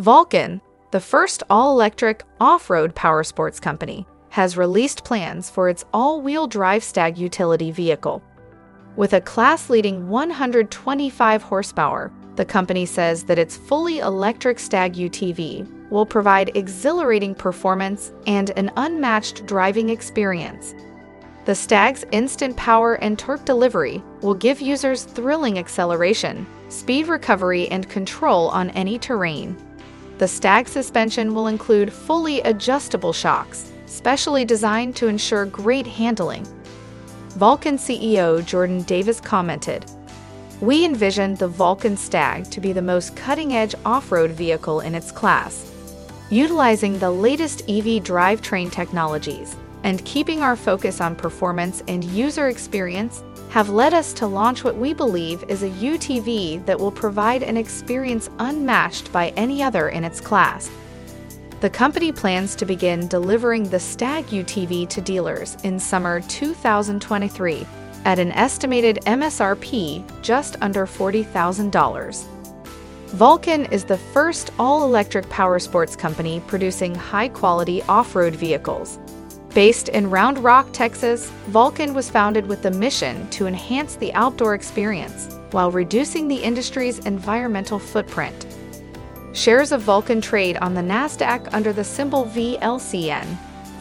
Volcon, the first all electric off road powersports company, has released plans for its all wheel drive stag utility vehicle. With a class leading 125 horsepower, the company says that its fully electric Stag UTV will provide exhilarating performance and an unmatched driving experience. The Stag's instant power and torque delivery will give users thrilling acceleration, speed recovery, and control on any terrain. The Stag suspension will include fully adjustable shocks, specially designed to ensure great handling. Volcon CEO Jordan Davis commented, We envisioned the Volcon Stag to be the most cutting edge off road vehicle in its class. Utilizing the latest EV drivetrain technologies and keeping our focus on performance and user experience have led us to launch what we believe is a UTV that will provide an experience unmatched by any other in its class. The company plans to begin delivering the Stag UTV to dealers in summer 2023 at an estimated MSRP just under $40,000. Volcon is the first all electric powersports company producing high quality off road vehicles. Based in Round Rock, Texas, Volcon was founded with the mission to enhance the outdoor experience while reducing the industry's environmental footprint. Shares of Volcon trade on the NASDAQ under the symbol VLCN.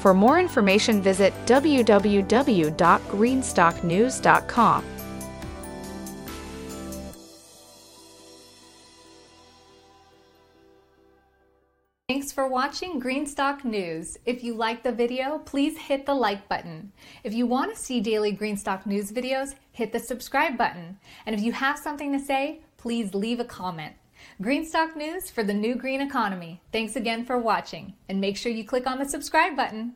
For more information, visit www.greenstocknews.com. Thanks for watching Greenstock News. If you like the video, please hit the like button. If you want to see daily Greenstock News videos, hit the subscribe button. And if you have something to say, please leave a comment. Greenstock News for the new green economy. Thanks again for watching, and make sure you click on the subscribe button.